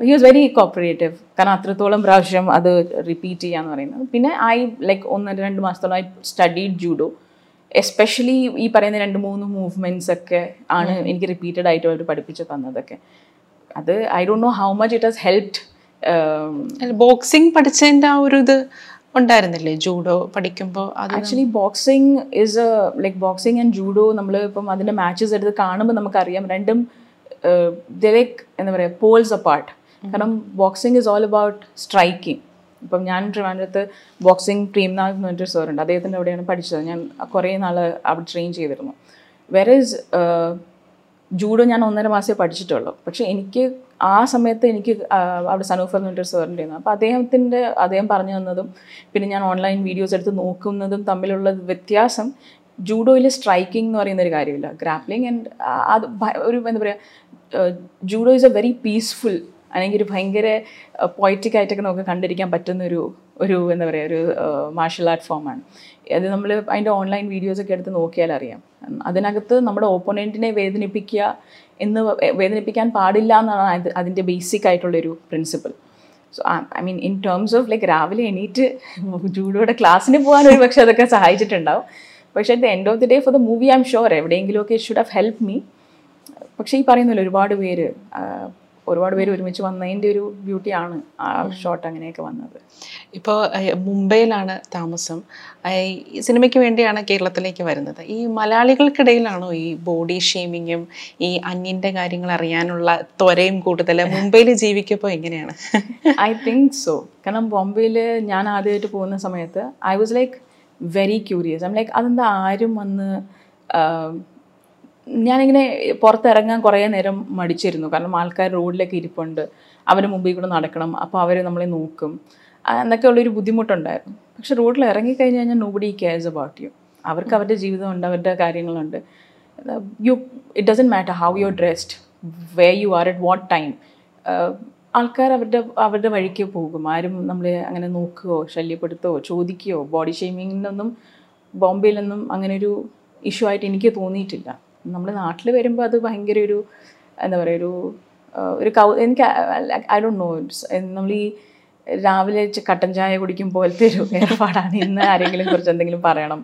he was very cooperative കാരണം അത്രത്തോളം പ്രാവശ്യം അത് റിപ്പീറ്റ് ചെയ്യാന്ന് പറയുന്നത്. പിന്നെ ഐ ലൈക്ക് ഒന്ന് രണ്ട് മാസത്തോളം ഐ സ്റ്റഡീഡ് ജൂഡോ എസ്പെഷ്യലി ഈ പറയുന്ന രണ്ട് മൂന്ന് മൂവ്മെന്റ്സ് ഒക്കെ ആണ് എനിക്ക് റിപ്പീറ്റഡ് ആയിട്ട് അവർ പഠിപ്പിച്ച് തന്നതൊക്കെ. അത് I don't know how much it has helped boxing പഠിച്ചതിന്റെ ആ ഒരു ഇത് ഉണ്ടായിരുന്നില്ലേ? ജൂഡോ പഠിക്കുമ്പോൾ actually boxing is like boxing and judo നമ്മൾ ഇപ്പം അതിന്റെ മാച്ചസ് എടുത്ത് കാണുമ്പോൾ നമുക്കറിയാം. രണ്ടും ലൈക്ക് എന്താ പറയുക പോൾസ് അപ്പാർട്ട് കാരണം boxing is all about striking ഇപ്പം ഞാൻ ട്രിവാൻഡ്രത്ത് ബോക്സിങ് പ്രേംനാഥ് എന്ന് പറഞ്ഞിട്ട് സാറുണ്ട് അദ്ദേഹത്തിന്റെ അവിടെയാണ് പഠിച്ചത്. ഞാൻ കുറേ നാൾ അവിടെ ട്രെയിൻ ചെയ്തിരുന്നു. വെറേസ് ജൂഡോ ഞാൻ ഒന്നര മാസമേ പഠിച്ചിട്ടുള്ളൂ. പക്ഷേ എനിക്ക് ആ സമയത്ത് എനിക്ക് അവിടെ സനൂഫർ എന്ന് പറഞ്ഞിട്ട് സാറുണ്ടായിരുന്നു അപ്പോൾ അദ്ദേഹത്തിന്റെ അദ്ദേഹം പറഞ്ഞു തന്നതും പിന്നെ ഞാൻ ഓൺലൈൻ വീഡിയോസ് എടുത്ത് നോക്കുന്നതും തമ്മിലുള്ള വ്യത്യാസം ജൂഡോയിൽ സ്ട്രൈക്കിംഗ് എന്ന് പറയുന്ന ഒരു കാര്യമില്ല. ഗ്രാപ്ലിംഗ് ആൻഡ് അത് ഒരു എന്താ പറയുക judo is a very peaceful അല്ലെങ്കിൽ ഒരു ഭയങ്കര പോയറ്റിക് ആയിട്ടൊക്കെ നമുക്ക് കണ്ടിരിക്കാൻ പറ്റുന്ന ഒരു ഒരു എന്താ പറയുക ഒരു മാർഷൽ ആർട്ട് ഫോമാണ് അത് നമ്മൾ അതിന്റെ ഓൺലൈൻ വീഡിയോസൊക്കെ എടുത്ത് നോക്കിയാൽ അറിയാം. അതിനകത്ത് നമ്മുടെ ഓപ്പോണന്റിനെ വേദനിപ്പിക്കുക എന്ന് വേദനിപ്പിക്കാൻ പാടില്ല എന്നാണ് അത് അതിന്റെ ബേസിക് ആയിട്ടുള്ളൊരു principle so I mean in terms of like രാവിലെ എണീറ്റ് ജൂഡോയുടെ ക്ലാസ്സിന് പോകാൻ ഒരു പക്ഷേ അതൊക്കെ സഹായിച്ചിട്ടുണ്ടാവും. പക്ഷേ at the end of the day for the movie I'm sure എവിടെയെങ്കിലുമൊക്കെ ഷുഡ് ഹാവ് ഹെൽപ്പ് മീ പക്ഷേ ഈ പറയുന്നില്ല ഒരുപാട് പേര് ഒരുപാട് പേര് ഒരുമിച്ച് വന്നതിന്റെ ഒരു ബ്യൂട്ടിയാണ് ആ ഷോട്ട് അങ്ങനെയൊക്കെ വന്നത്. ഇപ്പോൾ മുംബൈയിലാണ് താമസം. ഈ സിനിമയ്ക്ക് വേണ്ടിയാണ് കേരളത്തിലേക്ക് വരുന്നത്. ഈ മലയാളികൾക്കിടയിലാണോ ഈ ബോഡി ഷെയ്മിങ്ങും ഈ അന്യന്റെ കാര്യങ്ങൾ അറിയാനുള്ള ത്വരയും കൂടുതൽ? മുംബൈയിൽ ജീവിക്കുമ്പോൾ എങ്ങനെയാണ്? ഐ തിങ്ക് സോ കാരണം ബോംബെയിൽ ഞാൻ ആദ്യമായിട്ട് പോകുന്ന സമയത്ത് I was like very curious I'm like അതെന്താ ആരും വന്ന് ഞാനിങ്ങനെ പുറത്തിറങ്ങാൻ കുറേ നേരം മടിച്ചിരുന്നു. കാരണം ആൾക്കാർ റോഡിലൊക്കെ ഇരിപ്പുണ്ട്. അവർ മുമ്പിൽ കൂടെ നടക്കണം. അപ്പോൾ അവർ നമ്മളെ നോക്കും. എന്നൊക്കെ ഉള്ളൊരു ബുദ്ധിമുട്ടുണ്ടായിരുന്നു. പക്ഷെ റോഡിൽ ഇറങ്ങിക്കഴിഞ്ഞ് കഴിഞ്ഞാൽ നോബഡി കെയർസ് അബൌട്ട് യു അവർക്ക് അവരുടെ ജീവിതമുണ്ട് അവരുടെ കാര്യങ്ങളുണ്ട്. You it doesn't matter how you dressed way you are at what time ആൾക്കാർ അവരുടെ അവരുടെ വഴിക്ക് പോകും. ആരും നമ്മളെ അങ്ങനെ നോക്കുകയോ ശല്യപ്പെടുത്തുകയോ ചോദിക്കുകയോ ബോഡി ഷെയ്മിങ്ങിനൊന്നും ബോംബെയിലൊന്നും അങ്ങനെ ഒരു ഇഷ്യൂ ആയിട്ട് എനിക്ക് തോന്നിയിട്ടില്ല. നമ്മൾ നാട്ടിൽ വരുമ്പോൾ അത് ഭയങ്കര ഒരു എന്താ പറയുക ഒരു ഒരു കൗ എനിക്ക് ഐ ഡോണ്ട് നോ നമ്മൾ ഈ രാവിലെ കട്ടൻ ചായ കുടിക്കും പോലത്തെ ഒരു ഏർപ്പാടാണ് ഇന്ന് ആരെങ്കിലും കുറച്ച് എന്തെങ്കിലും പറയണം.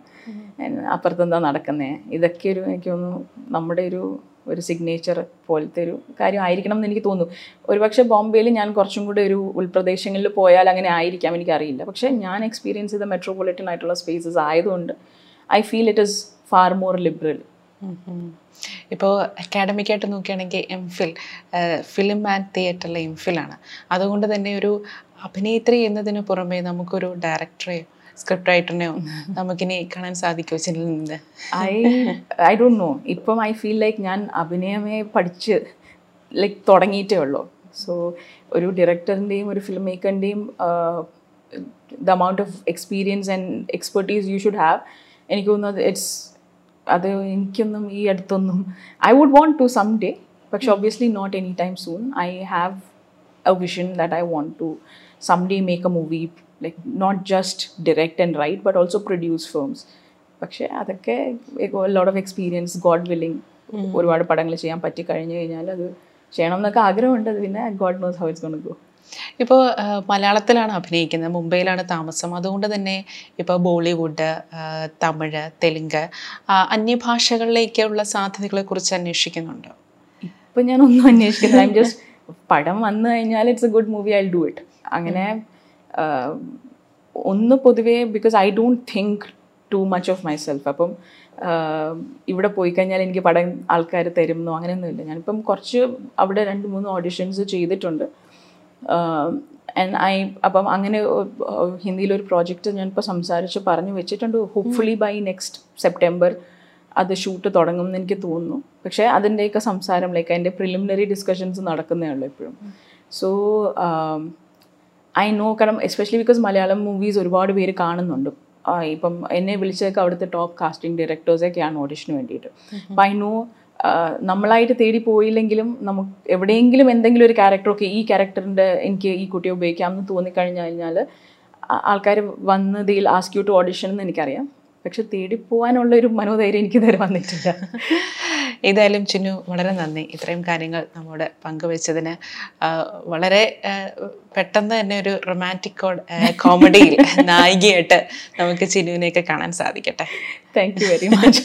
അപ്പുറത്തെന്താ നടക്കുന്നേ? ഇതൊക്കെ ഒരു എനിക്ക് തോന്നുന്നു നമ്മുടെ ഒരു ഒരു സിഗ്നേച്ചർ പോലത്തെ ഒരു കാര്യം ആയിരിക്കണം എന്ന് എനിക്ക് തോന്നുന്നു. ഒരുപക്ഷെ ബോംബെയിൽ ഞാൻ കുറച്ചും കൂടി ഒരു ഉൾപ്രദേശങ്ങളിൽ പോയാൽ അങ്ങനെ ആയിരിക്കാം എനിക്കറിയില്ല പക്ഷേ ഞാൻ എക്സ്പീരിയൻസ് ചെയ്ത മെട്രോപൊളിറ്റൻ ആയിട്ടുള്ള സ്പേസസ് ആയതുകൊണ്ട് I feel it is far more liberal ഇപ്പോൾ അക്കാഡമിക്കായിട്ട് നോക്കുകയാണെങ്കിൽ എം ഫിൽ ഫിലിം ആൻഡ് തിയേറ്ററിലെ എം ഫിലാണ് അതുകൊണ്ട് തന്നെ ഒരു അഭിനേത്രി എന്നതിന് പുറമെ നമുക്കൊരു ഡയറക്ടറെയോ സ്ക്രിപ്റ്റ് റൈറ്ററിനെയോ നമുക്കിനി കാണാൻ സാധിക്കുമോ ചെന്നിൽ ഐ ഐ ഡോണ്ട് നോ ഇപ്പം ഐ ഫീൽ ലൈക്ക് ഞാൻ അഭിനയമേ പഠിച്ച് ലൈക്ക് തുടങ്ങിയിട്ടേ ഉള്ളൂ. സോ ഒരു ഡയറക്ടറിന്റെയും ഒരു film മേക്കറിന്റെയും the amount of experience and expertise you should have എനിക്ക് തോന്നുന്നത് ഇറ്റ്സ് അത് എനിക്കൊന്നും ഈ അടുത്തൊന്നും I would want to someday പക്ഷെ obviously not any time soon I have a vision that I want to someday make a movie like not just direct and write but also produce films. പക്ഷേ അതൊക്കെ lot of experience god willing ഒരുപാട് പടങ്ങൾ ചെയ്യാൻ പറ്റി കഴിഞ്ഞു കഴിഞ്ഞാൽ അത് ചെയ്യണം എന്നൊക്കെ ആഗ്രഹമുണ്ട് അത് പിന്നെ god knows how it's gonna go ഇപ്പോൾ മലയാളത്തിലാണ് അഭിനയിക്കുന്നത്. മുംബൈയിലാണ് താമസം. അതുകൊണ്ട് തന്നെ ഇപ്പോൾ ബോളിവുഡ് തമിഴ് തെലുങ്ക് അന്യഭാഷകളിലേക്കുള്ള സാധ്യതകളെ കുറിച്ച് അന്വേഷിക്കുന്നുണ്ടോ? ഇപ്പം ഞാനൊന്നും അന്വേഷിക്കുന്നില്ല. ഐം ജസ്റ്റ് പടം വന്നു കഴിഞ്ഞാൽ it's a good movie I do it അങ്ങനെ ഒന്ന് പൊതുവേ because I don't think too much of myself അപ്പം ഇവിടെ പോയി കഴിഞ്ഞാൽ എനിക്ക് പടം ആൾക്കാർ തരുമെന്നോ അങ്ങനെയൊന്നുമില്ല. ഞാനിപ്പം കുറച്ച് അവിടെ രണ്ട് മൂന്ന് ഓഡിഷൻസ് ചെയ്തിട്ടുണ്ട്. ആൻഡ് ഐ അപ്പം അങ്ങനെ ഹിന്ദിയിലൊരു പ്രോജക്റ്റ് ഞാനിപ്പോൾ സംസാരിച്ച് പറഞ്ഞു വെച്ചിട്ടുണ്ട്. ഹോപ്പ്ഫുള്ളി ബൈ നെക്സ്റ്റ് സെപ്റ്റംബർ അത് ഷൂട്ട് തുടങ്ങും എന്ന് എനിക്ക് തോന്നുന്നു. പക്ഷേ അതിന്റെയൊക്കെ സംസാരം ലൈക്ക് അതിന്റെ പ്രിലിമിനറി ഡിസ്കഷൻസ് നടക്കുന്നേ ഉള്ളൂ എപ്പോഴും സോ ഐ നോ കാരണം എസ്പെഷ്യലി ബിക്കോസ് മലയാളം മൂവീസ് ഒരുപാട് പേര് കാണുന്നുണ്ട്. ഇപ്പം എന്നെ വിളിച്ചതൊക്കെ അവിടുത്തെ ടോപ്പ് കാസ്റ്റിംഗ് ഡയറക്ടേഴ്സൊക്കെയാണ് ഓഡിഷന് വേണ്ടിയിട്ട്. അപ്പം ഐ നോ നമ്മളായിട്ട് തേടി പോയില്ലെങ്കിലും നമുക്ക് എവിടെയെങ്കിലും എന്തെങ്കിലും ഒരു ക്യാരക്ടറൊക്കെ ഈ ക്യാരക്ടറിന്റെ എനിക്ക് ഈ കുട്ടിയെ ഉപയോഗിക്കാം എന്ന് തോന്നിക്കഴിഞ്ഞു കഴിഞ്ഞാൽ ആൾക്കാർ വന്ന് they'll ask you to audition എന്ന് എനിക്കറിയാം. പക്ഷെ തേടി പോകാനുള്ള ഒരു മനോധൈര്യം എനിക്ക് ഇതുവരെ വന്നിട്ടില്ല. ഏതായാലും ചിന്നു വളരെ നന്ദി. ഇത്രയും കാര്യങ്ങൾ നമ്മോട് പങ്കുവെച്ചതിന്. വളരെ പെട്ടെന്ന് തന്നെ ഒരു റൊമാന്റിക് കോമഡിയിൽ നായികയായിട്ട് നമുക്ക് ചിന്നുവിനെയൊക്കെ കാണാൻ സാധിക്കട്ടെ. Thank you very much